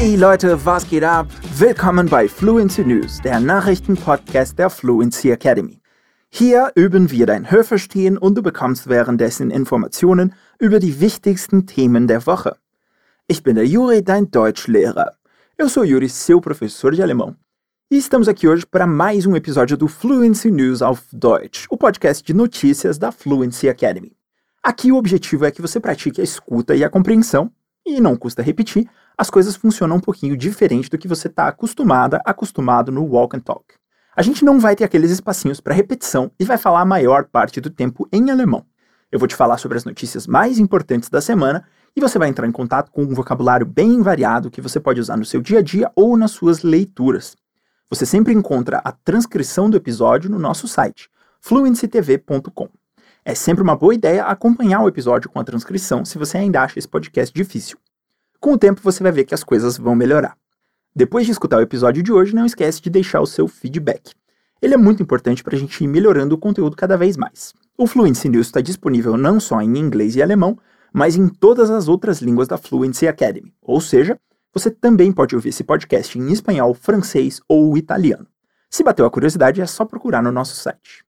Hey Leute, was geht ab? Willkommen bei Fluency News, der Nachrichtenpodcast der Fluency Academy. Hier üben wir dein Hörverstehen und du bekommst währenddessen Informationen über die wichtigsten Themen der Woche. Ich bin der Juri, dein Deutschlehrer. Eu sou Yuri, seu professor de alemão. E estamos aqui hoje para mais um episódio do Fluency News auf Deutsch, o podcast de notícias da Fluency Academy. Aqui o objetivo é que você pratique a escuta e a compreensão, e não custa repetir, as coisas funcionam um pouquinho diferente do que você está acostumada, acostumado no Walk and Talk. A gente não vai ter aqueles espacinhos para repetição e vai falar a maior parte do tempo em alemão. Eu vou te falar sobre as notícias mais importantes da semana e você vai entrar em contato com um vocabulário bem variado que você pode usar no seu dia a dia ou nas suas leituras. Você sempre encontra a transcrição do episódio no nosso site, fluencytv.com. É sempre uma boa ideia acompanhar o episódio com a transcrição se você ainda acha esse podcast difícil. Com o tempo você vai ver que as coisas vão melhorar. Depois de escutar o episódio de hoje, não esquece de deixar o seu feedback. Ele é muito importante para a gente ir melhorando o conteúdo cada vez mais. O Fluency News está disponível não só em inglês e alemão, mas em todas as outras línguas da Fluency Academy. Ou seja, você também pode ouvir esse podcast em espanhol, francês ou italiano. Se bateu a curiosidade, é só procurar no nosso site.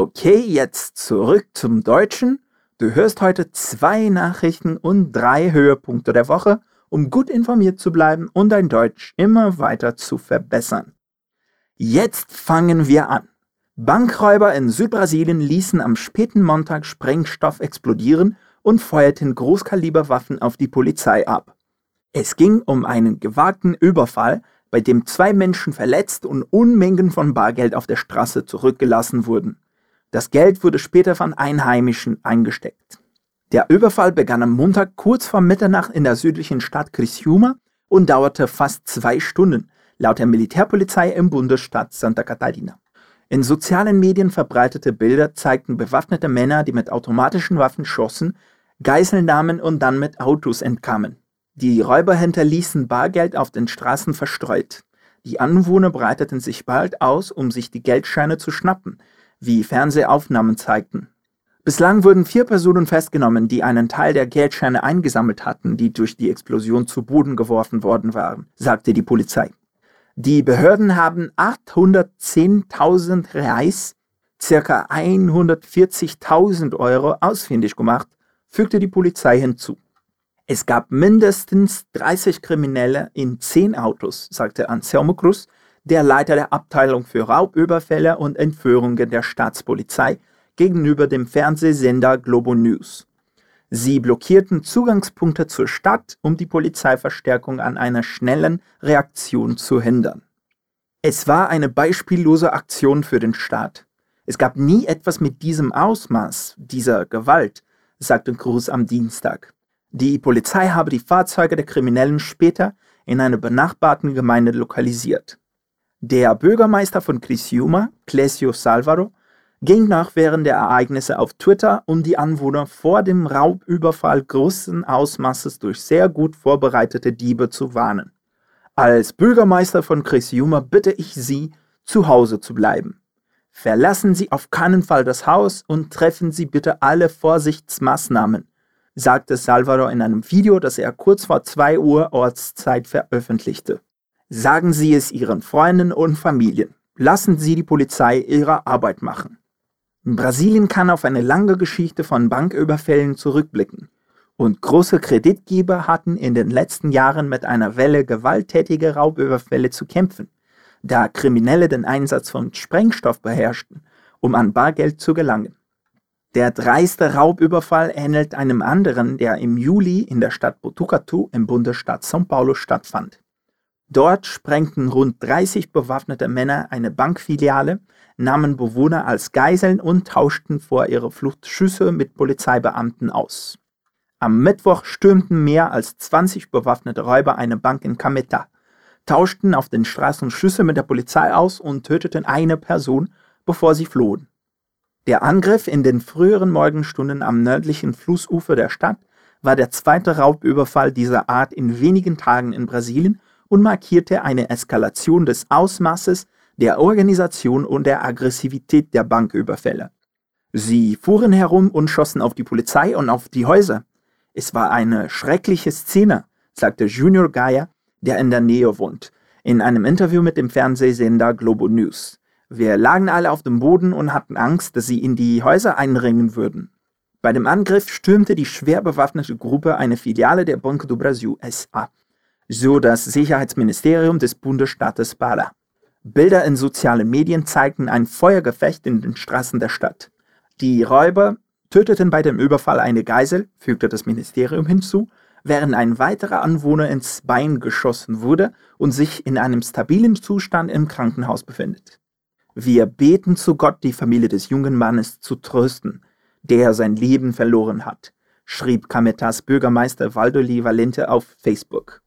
Okay, jetzt zurück zum Deutschen. Du hörst heute zwei Nachrichten und drei Höhepunkte der Woche, um gut informiert zu bleiben und dein Deutsch immer weiter zu verbessern. Jetzt fangen wir an. Bankräuber in Südbrasilien ließen am späten Montag Sprengstoff explodieren und feuerten Großkaliberwaffen auf die Polizei ab. Es ging um einen gewagten Überfall, bei dem zwei Menschen verletzt und Unmengen von Bargeld auf der Straße zurückgelassen wurden. Das Geld wurde später von Einheimischen eingesteckt. Der Überfall begann am Montag kurz vor Mitternacht in der südlichen Stadt Criciúma und dauerte fast zwei Stunden, laut der Militärpolizei im Bundesstaat Santa Catarina. In sozialen Medien verbreitete Bilder zeigten bewaffnete Männer, die mit automatischen Waffen schossen, Geiseln nahmen und dann mit Autos entkamen. Die Räuber hinterließen Bargeld auf den Straßen verstreut. Die Anwohner breiteten sich bald aus, um sich die Geldscheine zu schnappen, wie Fernsehaufnahmen zeigten. Bislang wurden vier Personen festgenommen, die einen Teil der Geldscheine eingesammelt hatten, die durch die Explosion zu Boden geworfen worden waren, sagte die Polizei. Die Behörden haben 810.000 Reais, ca. 140.000 Euro ausfindig gemacht, fügte die Polizei hinzu. Es gab mindestens 30 Kriminelle in 10 Autos, sagte Anselmo Cruz, der Leiter der Abteilung für Raubüberfälle und Entführungen der Staatspolizei, gegenüber dem Fernsehsender Globo News. Sie blockierten Zugangspunkte zur Stadt, um die Polizeiverstärkung an einer schnellen Reaktion zu hindern. Es war eine beispiellose Aktion für den Staat. Es gab nie etwas mit diesem Ausmaß, dieser Gewalt, sagte Cruz am Dienstag. Die Polizei habe die Fahrzeuge der Kriminellen später in einer benachbarten Gemeinde lokalisiert. Der Bürgermeister von Criciúma, Clesio Salvaro, ging nach während der Ereignisse auf Twitter, um die Anwohner vor dem Raubüberfall großen Ausmaßes durch sehr gut vorbereitete Diebe zu warnen. Als Bürgermeister von Criciúma bitte ich Sie, zu Hause zu bleiben. Verlassen Sie auf keinen Fall das Haus und treffen Sie bitte alle Vorsichtsmaßnahmen, sagte Salvador in einem Video, das er kurz vor 2 Uhr Ortszeit veröffentlichte. Sagen Sie es Ihren Freunden und Familien. Lassen Sie die Polizei ihre Arbeit machen. Brasilien kann auf eine lange Geschichte von Banküberfällen zurückblicken. Und große Kreditgeber hatten in den letzten Jahren mit einer Welle gewalttätiger Raubüberfälle zu kämpfen, da Kriminelle den Einsatz von Sprengstoff beherrschten, um an Bargeld zu gelangen. Der dreiste Raubüberfall ähnelt einem anderen, der im Juli in der Stadt Botucatu im Bundesstaat São Paulo stattfand. Dort sprengten rund 30 bewaffnete Männer eine Bankfiliale, nahmen Bewohner als Geiseln und tauschten vor ihrer Flucht Schüsse mit Polizeibeamten aus. Am Mittwoch stürmten mehr als 20 bewaffnete Räuber eine Bank in Cameta, tauschten auf den Straßen Schüsse mit der Polizei aus und töteten eine Person, bevor sie flohen. Der Angriff in den früheren Morgenstunden am nördlichen Flussufer der Stadt war der zweite Raubüberfall dieser Art in wenigen Tagen in Brasilien und markierte eine Eskalation des Ausmaßes, der Organisation und der Aggressivität der Banküberfälle. Sie fuhren herum und schossen auf die Polizei und auf die Häuser. Es war eine schreckliche Szene, sagte Junior Gaia, der in der Nähe wohnt, in einem Interview mit dem Fernsehsender Globo News. Wir lagen alle auf dem Boden und hatten Angst, dass sie in die Häuser einringen würden. Bei dem Angriff stürmte die schwer bewaffnete Gruppe eine Filiale der Banco do Brasil SA, so das Sicherheitsministerium des Bundesstaates Pará. Bilder in sozialen Medien zeigten ein Feuergefecht in den Straßen der Stadt. Die Räuber töteten bei dem Überfall eine Geisel, fügte das Ministerium hinzu, während ein weiterer Anwohner ins Bein geschossen wurde und sich in einem stabilen Zustand im Krankenhaus befindet. Wir beten zu Gott, die Familie des jungen Mannes zu trösten, der sein Leben verloren hat, schrieb Cametas Bürgermeister Valdoli Valente auf Facebook.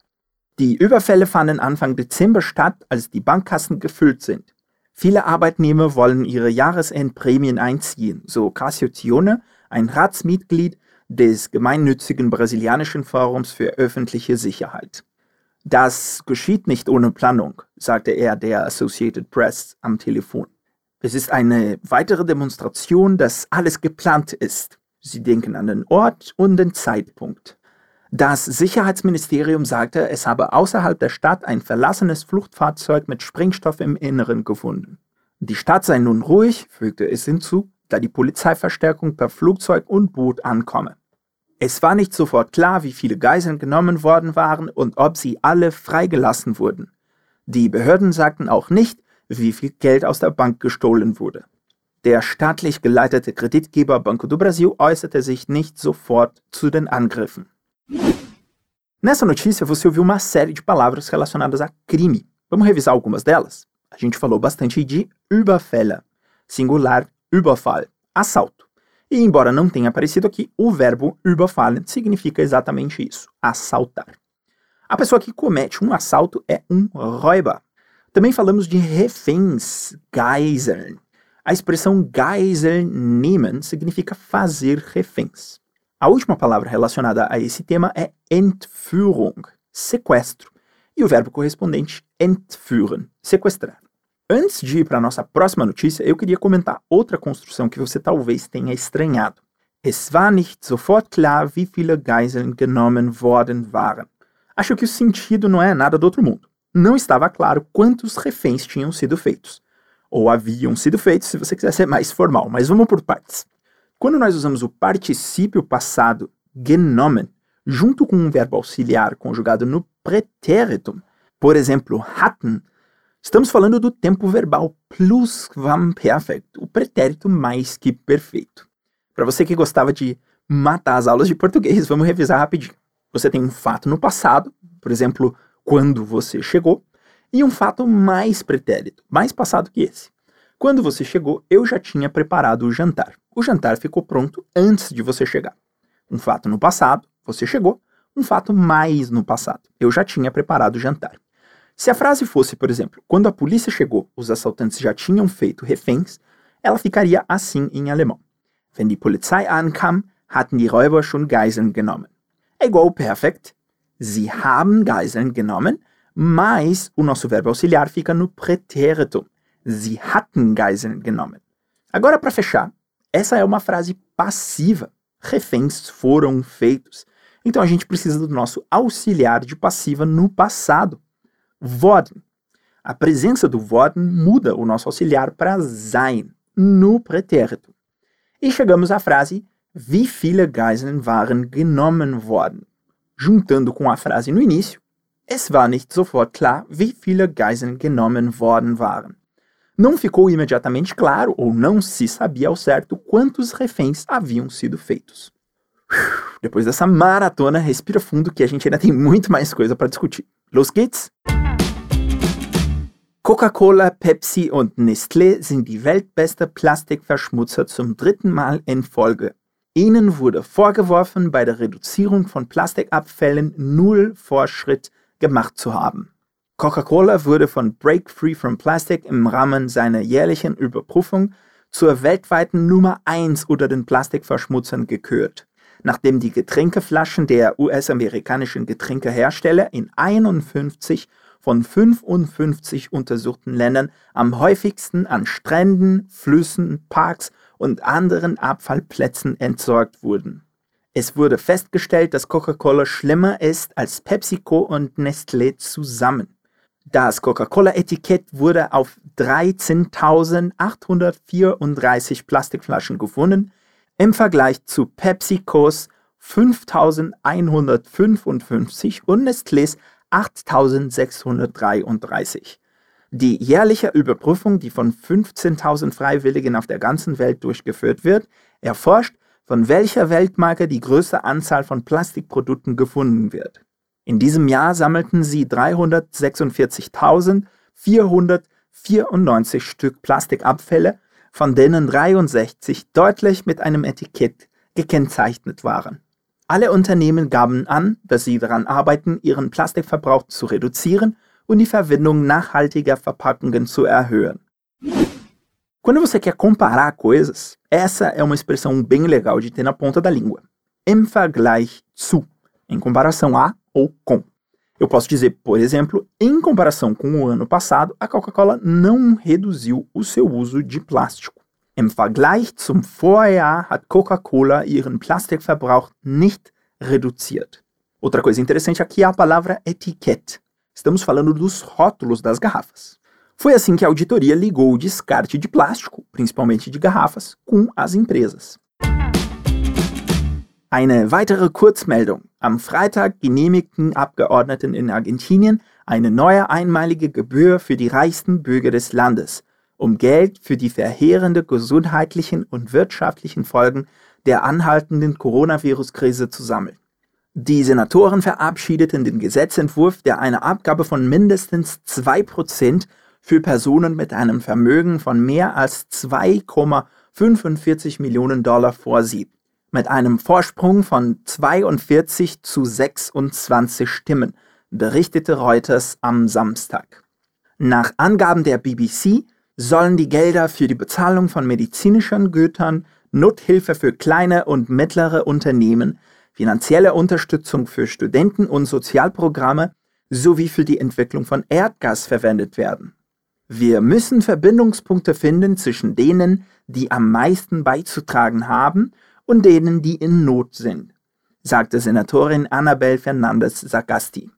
Die Überfälle fanden Anfang Dezember statt, als die Bankkassen gefüllt sind. Viele Arbeitnehmer wollen ihre Jahresendprämien einziehen, so Cassio Tione, ein Ratsmitglied des gemeinnützigen brasilianischen Forums für öffentliche Sicherheit. Das geschieht nicht ohne Planung, sagte er der Associated Press am Telefon. Es ist eine weitere Demonstration, dass alles geplant ist. Sie denken an den Ort und den Zeitpunkt. Das Sicherheitsministerium sagte, es habe außerhalb der Stadt ein verlassenes Fluchtfahrzeug mit Sprengstoff im Inneren gefunden. Die Stadt sei nun ruhig, fügte es hinzu, da die Polizeiverstärkung per Flugzeug und Boot ankomme. Es war nicht sofort klar, wie viele Geiseln genommen worden waren und ob sie alle freigelassen wurden. Die Behörden sagten auch nicht, wie viel Geld aus der Bank gestohlen wurde. Der staatlich geleitete Kreditgeber Banco do Brasil äußerte sich nicht sofort zu den Angriffen. Nessa notícia você ouviu uma série de palavras relacionadas a crime. Vamos revisar algumas delas? A gente falou bastante de Überfälle, singular Überfall, assalto. E embora não tenha aparecido aqui, o verbo Überfallen significa exatamente isso, assaltar. A pessoa que comete um assalto é um Räuber, também falamos de reféns, Geiseln. A expressão Geiseln nehmen significa fazer reféns. A última palavra relacionada a esse tema é Entführung, sequestro, e o verbo correspondente entführen, sequestrar. Antes de ir para a nossa próxima notícia, eu queria comentar outra construção que você talvez tenha estranhado. Es war nicht sofort klar, wie viele Geiseln genommen worden waren. Acho que o sentido não é nada do outro mundo não estava claro quantos reféns tinham sido feitos. Ou haviam sido feitos, se você quiser ser mais formal, mas vamos por partes. Quando nós usamos o particípio passado genommen, junto com um verbo auxiliar conjugado no pretéritum, por exemplo, hatten, estamos falando do tempo verbal plusquamperfect, o pretérito mais que perfeito. Para você que gostava de matar as aulas de português, vamos revisar rapidinho. Você tem um fato no passado, por exemplo, quando você chegou, e um fato mais pretérito, mais passado que esse. Quando você chegou, eu já tinha preparado o jantar. O jantar ficou pronto antes de você chegar. Um fato no passado, você chegou. Um fato mais no passado, eu já tinha preparado o jantar. Se a frase fosse, por exemplo, quando a polícia chegou, os assaltantes já tinham feito reféns, ela ficaria assim em alemão. Wenn die Polizei ankam, hatten die Räuber schon Geiseln genommen. É igual perfect, Sie haben Geiseln genommen, mas o nosso verbo auxiliar fica no pretérito. Sie hatten Geiseln genommen. Agora, para fechar, essa é uma frase passiva. Reféns foram feitos. Então a gente precisa do nosso auxiliar de passiva no passado. Worden. A presença do worden muda o nosso auxiliar para sein, no pretérito. E chegamos à frase Wie viele Geiseln waren genommen worden? juntando com a frase no início, es war nicht sofort klar, wie viele Geiseln genommen worden waren. Não ficou imediatamente claro, ou não se sabia ao certo, quantos reféns haviam sido feitos. Depois dessa maratona, respira fundo que a gente ainda tem muito mais coisa para discutir. Los geht's! Coca-Cola, Pepsi und Nestlé sind die weltbeste Plastikverschmutzer zum dritten Mal in Folge. Ihnen wurde vorgeworfen, bei der Reduzierung von Plastikabfällen null Fortschritt gemacht zu haben. Coca-Cola wurde von Break Free from Plastic im Rahmen seiner jährlichen Überprüfung zur weltweiten Nummer 1 unter den Plastikverschmutzern gekürt, nachdem die Getränkeflaschen der US-amerikanischen Getränkehersteller in 51 von 55 untersuchten Ländern am häufigsten an Stränden, Flüssen, Parks und anderen Abfallplätzen entsorgt wurden. Es wurde festgestellt, dass Coca-Cola schlimmer ist als PepsiCo und Nestlé zusammen. Das Coca-Cola-Etikett wurde auf 13.834 Plastikflaschen gefunden, im Vergleich zu PepsiCos 5.155 und Nestlés 8.633. Die jährliche Überprüfung, die von 15.000 Freiwilligen auf der ganzen Welt durchgeführt wird, erforscht, von welcher Weltmarke die größte Anzahl von Plastikprodukten gefunden wird. In diesem Jahr sammelten sie 346.494 Stück Plastikabfälle, von denen 63 deutlich mit einem Etikett gekennzeichnet waren. Alle Unternehmen gaben an, dass sie daran arbeiten, ihren Plastikverbrauch zu reduzieren und die Verwendung nachhaltiger Verpackungen zu erhöhen. Quando você quer comparar coisas, essa é uma expressão bem legal de ter na ponta da língua. Im Vergleich zu, em comparação a ou com. Eu posso dizer, por exemplo, em comparação com o ano passado, a Coca-Cola não reduziu o seu uso de plástico. Im Vergleich zum Vorjahr hat Coca-Cola ihren Plastikverbrauch nicht reduziert. Outra coisa interessante aqui é a palavra etiquette. Estamos falando dos rótulos das garrafas. Foi assim que a auditoria ligou o descarte de plástico, principalmente de garrafas, com as empresas. Eine weitere Kurzmeldung. Am Freitag genehmigten Abgeordneten in Argentinien eine neue einmalige Gebühr für die reichsten Bürger des Landes, um Geld für die verheerende gesundheitlichen und wirtschaftlichen Folgen der anhaltenden Coronavirus-Krise zu sammeln. Die Senatoren verabschiedeten den Gesetzentwurf, der eine Abgabe von mindestens 2% für Personen mit einem Vermögen von mehr als 2,45 Millionen Dollar vorsieht, mit einem Vorsprung von 42 zu 26 Stimmen, berichtete Reuters am Samstag. Nach Angaben der BBC sollen die Gelder für die Bezahlung von medizinischen Gütern, Nothilfe für kleine und mittlere Unternehmen, finanzielle Unterstützung für Studenten und Sozialprogramme sowie für die Entwicklung von Erdgas verwendet werden. Wir müssen Verbindungspunkte finden zwischen denen, die am meisten beizutragen haben und denen, die in Not sind, sagte Senatorin Anabel Fernandes Sagasti.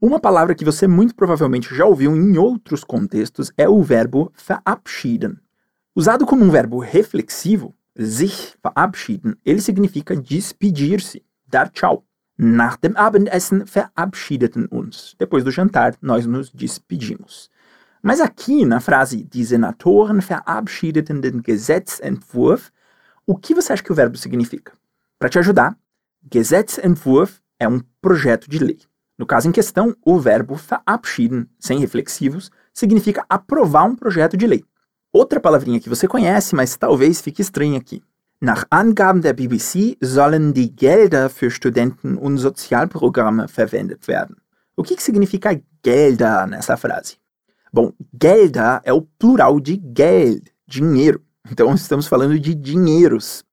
Uma palavra que você muito provavelmente já ouviu em outros contextos é o verbo verabschieden. Usado como um verbo reflexivo, sich verabschieden, ele significa despedir-se, dar tchau. Nach dem Abendessen verabschiedeten uns. Depois do jantar, nós nos despedimos. Mas aqui na frase die Senatoren verabschiedeten den Gesetzentwurf, o que você acha que o verbo significa? Para te ajudar, Gesetzentwurf é um projeto de lei. No caso em questão, o verbo verabschieden, sem reflexivos, significa aprovar um projeto de lei. Outra palavrinha que você conhece, mas talvez fique estranha aqui. Nach Angaben der BBC sollen die Gelder für Studenten und Sozialprogramme verwendet werden. O que, que significa Gelder nessa frase? Bom, Gelder é o plural de Geld, dinheiro. Então estamos falando de dinheiros.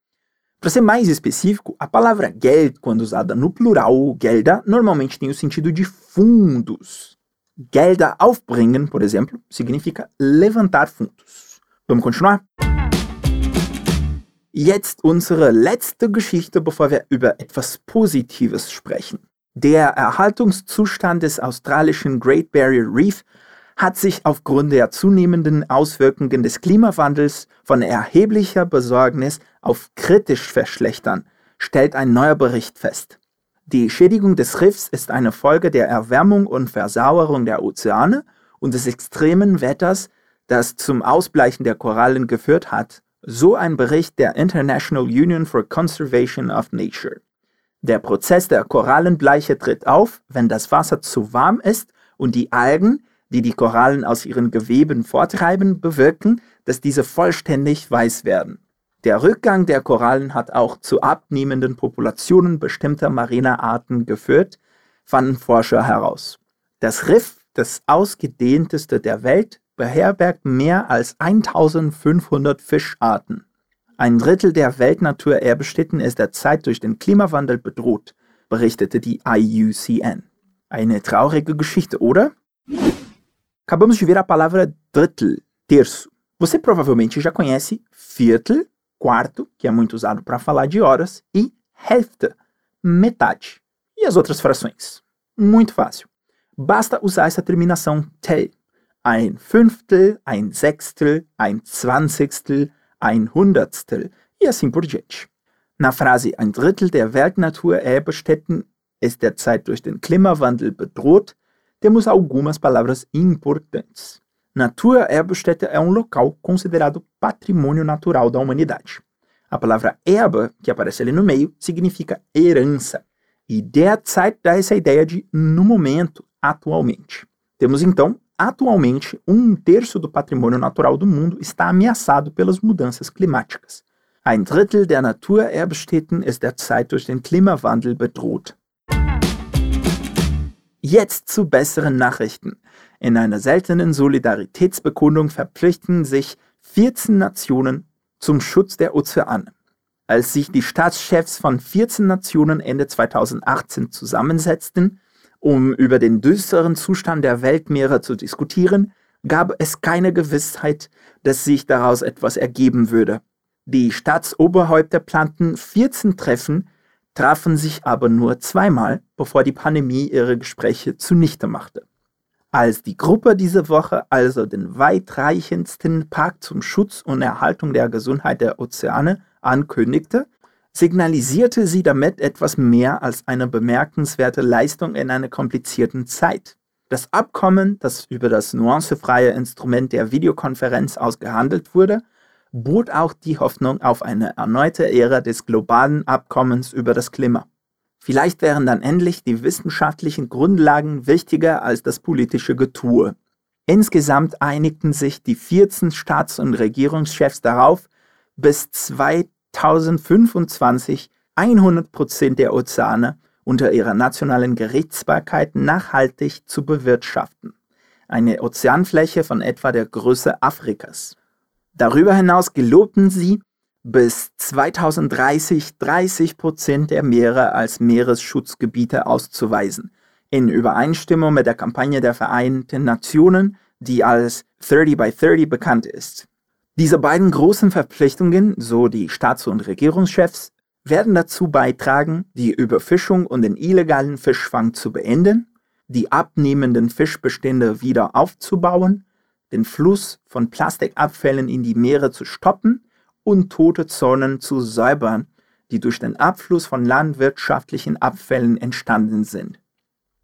Para ser mais específico, a palavra Geld, quando usada no plural, Gelder, normalmente tem o sentido de fundos. Gelder aufbringen, por exemplo, significa levantar fundos. Vamos continuar? Jetzt unsere letzte Geschichte, bevor wir über etwas Positives sprechen. Der Erhaltungszustand des australischen Great Barrier Reef hat sich aufgrund der zunehmenden Auswirkungen des Klimawandels von erheblicher Besorgnis auf kritisch verschlechtern, stellt ein neuer Bericht fest. Die Schädigung des Riffs ist eine Folge der Erwärmung und Versauerung der Ozeane und des extremen Wetters, das zum Ausbleichen der Korallen geführt hat, so ein Bericht der International Union for Conservation of Nature. Der Prozess der Korallenbleiche tritt auf, wenn das Wasser zu warm ist und die Algen, die die Korallen aus ihren Geweben vortreiben, bewirken, dass diese vollständig weiß werden. Der Rückgang der Korallen hat auch zu abnehmenden Populationen bestimmter mariner Arten geführt, fanden Forscher heraus. Das Riff, das ausgedehnteste der Welt, beherbergt mehr als 1500 Fischarten. Ein Drittel der Weltnaturerbestätten ist derzeit durch den Klimawandel bedroht, berichtete die IUCN. Eine traurige Geschichte, oder? Acabamos de ver a palavra drittel, terço. Você provavelmente já conhece Viertel, quarto, que é muito usado para falar de horas, e Hälfte, metade. E as outras frações? Muito fácil. Basta usar essa terminação tel. Ein Fünftel, ein Sechstel, ein Zwanzigstel, ein Hundertstel e assim por diante. Na Frase ein Drittel der Weltnaturerbestätten ist derzeit durch den Klimawandel bedroht, temos algumas palavras importantes. Naturerbestätte é um local considerado patrimônio natural da humanidade. A palavra erba, que aparece ali no meio, significa herança. E derzeit dá essa ideia de no momento, atualmente. Temos então, atualmente, um terço do patrimônio natural do mundo está ameaçado pelas mudanças climáticas. Ein Drittel der Naturerbestätten ist derzeit durch den Klimawandel bedroht. Jetzt zu besseren Nachrichten. In einer seltenen Solidaritätsbekundung verpflichten sich 14 Nationen zum Schutz der Ozeane. Als sich die Staatschefs von 14 Nationen Ende 2018 zusammensetzten, um über den düsteren Zustand der Weltmeere zu diskutieren, gab es keine Gewissheit, dass sich daraus etwas ergeben würde. Die Staatsoberhäupter planten 14 Treffen, trafen sich aber nur zweimal, bevor die Pandemie ihre Gespräche zunichte machte. Als die Gruppe diese Woche also den weitreichendsten Pakt zum Schutz und Erhaltung der Gesundheit der Ozeane ankündigte, signalisierte sie damit etwas mehr als eine bemerkenswerte Leistung in einer komplizierten Zeit. Das Abkommen, das über das nuancefreie Instrument der Videokonferenz ausgehandelt wurde, bot auch die Hoffnung auf eine erneute Ära des globalen Abkommens über das Klima. Vielleicht wären dann endlich die wissenschaftlichen Grundlagen wichtiger als das politische Getue. Insgesamt einigten sich die 14 Staats- und Regierungschefs darauf, bis 2025 100 Prozent der Ozeane unter ihrer nationalen Gerichtsbarkeit nachhaltig zu bewirtschaften. Eine Ozeanfläche von etwa der Größe Afrikas. Darüber hinaus gelobten sie, bis 2030 30 Prozent der Meere als Meeresschutzgebiete auszuweisen, in Übereinstimmung mit der Kampagne der Vereinten Nationen, die als 30 by 30 bekannt ist. Diese beiden großen Verpflichtungen, so die Staats- und Regierungschefs, werden dazu beitragen, die Überfischung und den illegalen Fischfang zu beenden, die abnehmenden Fischbestände wieder aufzubauen, den Fluss von Plastikabfällen in die Meere zu stoppen und tote Zonen zu säubern, die durch den Abfluss von landwirtschaftlichen Abfällen entstanden sind.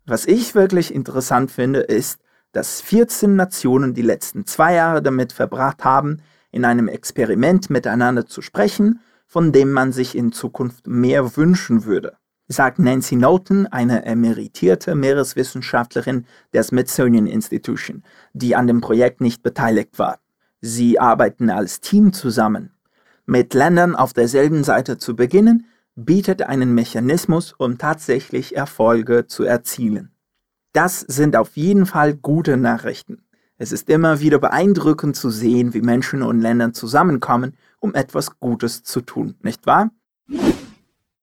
Was ich wirklich interessant finde, ist, dass 14 Nationen die letzten zwei Jahre damit verbracht haben, in einem Experiment miteinander zu sprechen, von dem man sich in Zukunft mehr wünschen würde, sagt Nancy Knowlton, eine emeritierte Meereswissenschaftlerin der Smithsonian Institution, die an dem Projekt nicht beteiligt war. Sie arbeiten als Team zusammen, mit Ländern auf derselben Seite zu beginnen, bietet einen Mechanismus, um tatsächlich Erfolge zu erzielen. Das sind auf jeden Fall gute Nachrichten. Es ist immer wieder beeindruckend zu sehen, wie Menschen und Länder zusammenkommen, um etwas Gutes zu tun, nicht wahr?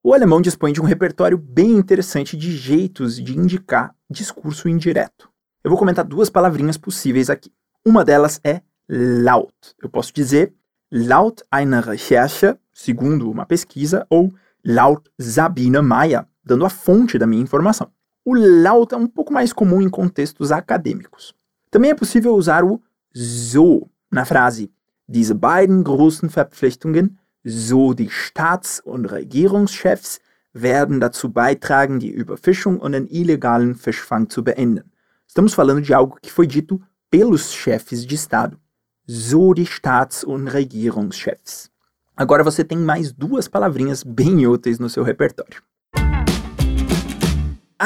O alemão dispõe de um repertório bem interessante de jeitos de indicar discurso indireto. Eu vou comentar duas palavrinhas possíveis aqui. Uma delas é laut. Eu posso dizer laut einer Recherche, segundo uma pesquisa, ou laut Sabine Maia, dando a fonte da minha informação. O laut é um pouco mais comum em contextos acadêmicos. Também é possível usar o so na frase Diese beiden großen Verpflichtungen, so die Staats- und Regierungschefs, werden dazu beitragen, die Überfischung und den illegalen Fischfang zu beenden. Estamos falando de algo que foi dito pelos chefes de Estado. so die Staats- und Regierungschefs. Agora você tem mais duas palavrinhas bem úteis no seu repertório.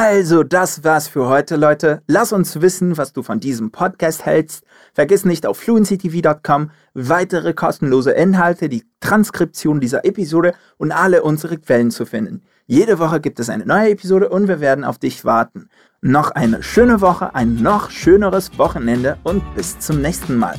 Also, das war's für heute, Leute. Lass uns wissen, was du von diesem Podcast hältst. Vergiss nicht auf fluencytv.com weitere kostenlose Inhalte, die Transkription dieser Episode und alle unsere Quellen zu finden. Jede Woche gibt es eine neue Episode und wir werden auf dich warten. Noch eine schöne Woche, ein noch schöneres Wochenende und bis zum nächsten Mal.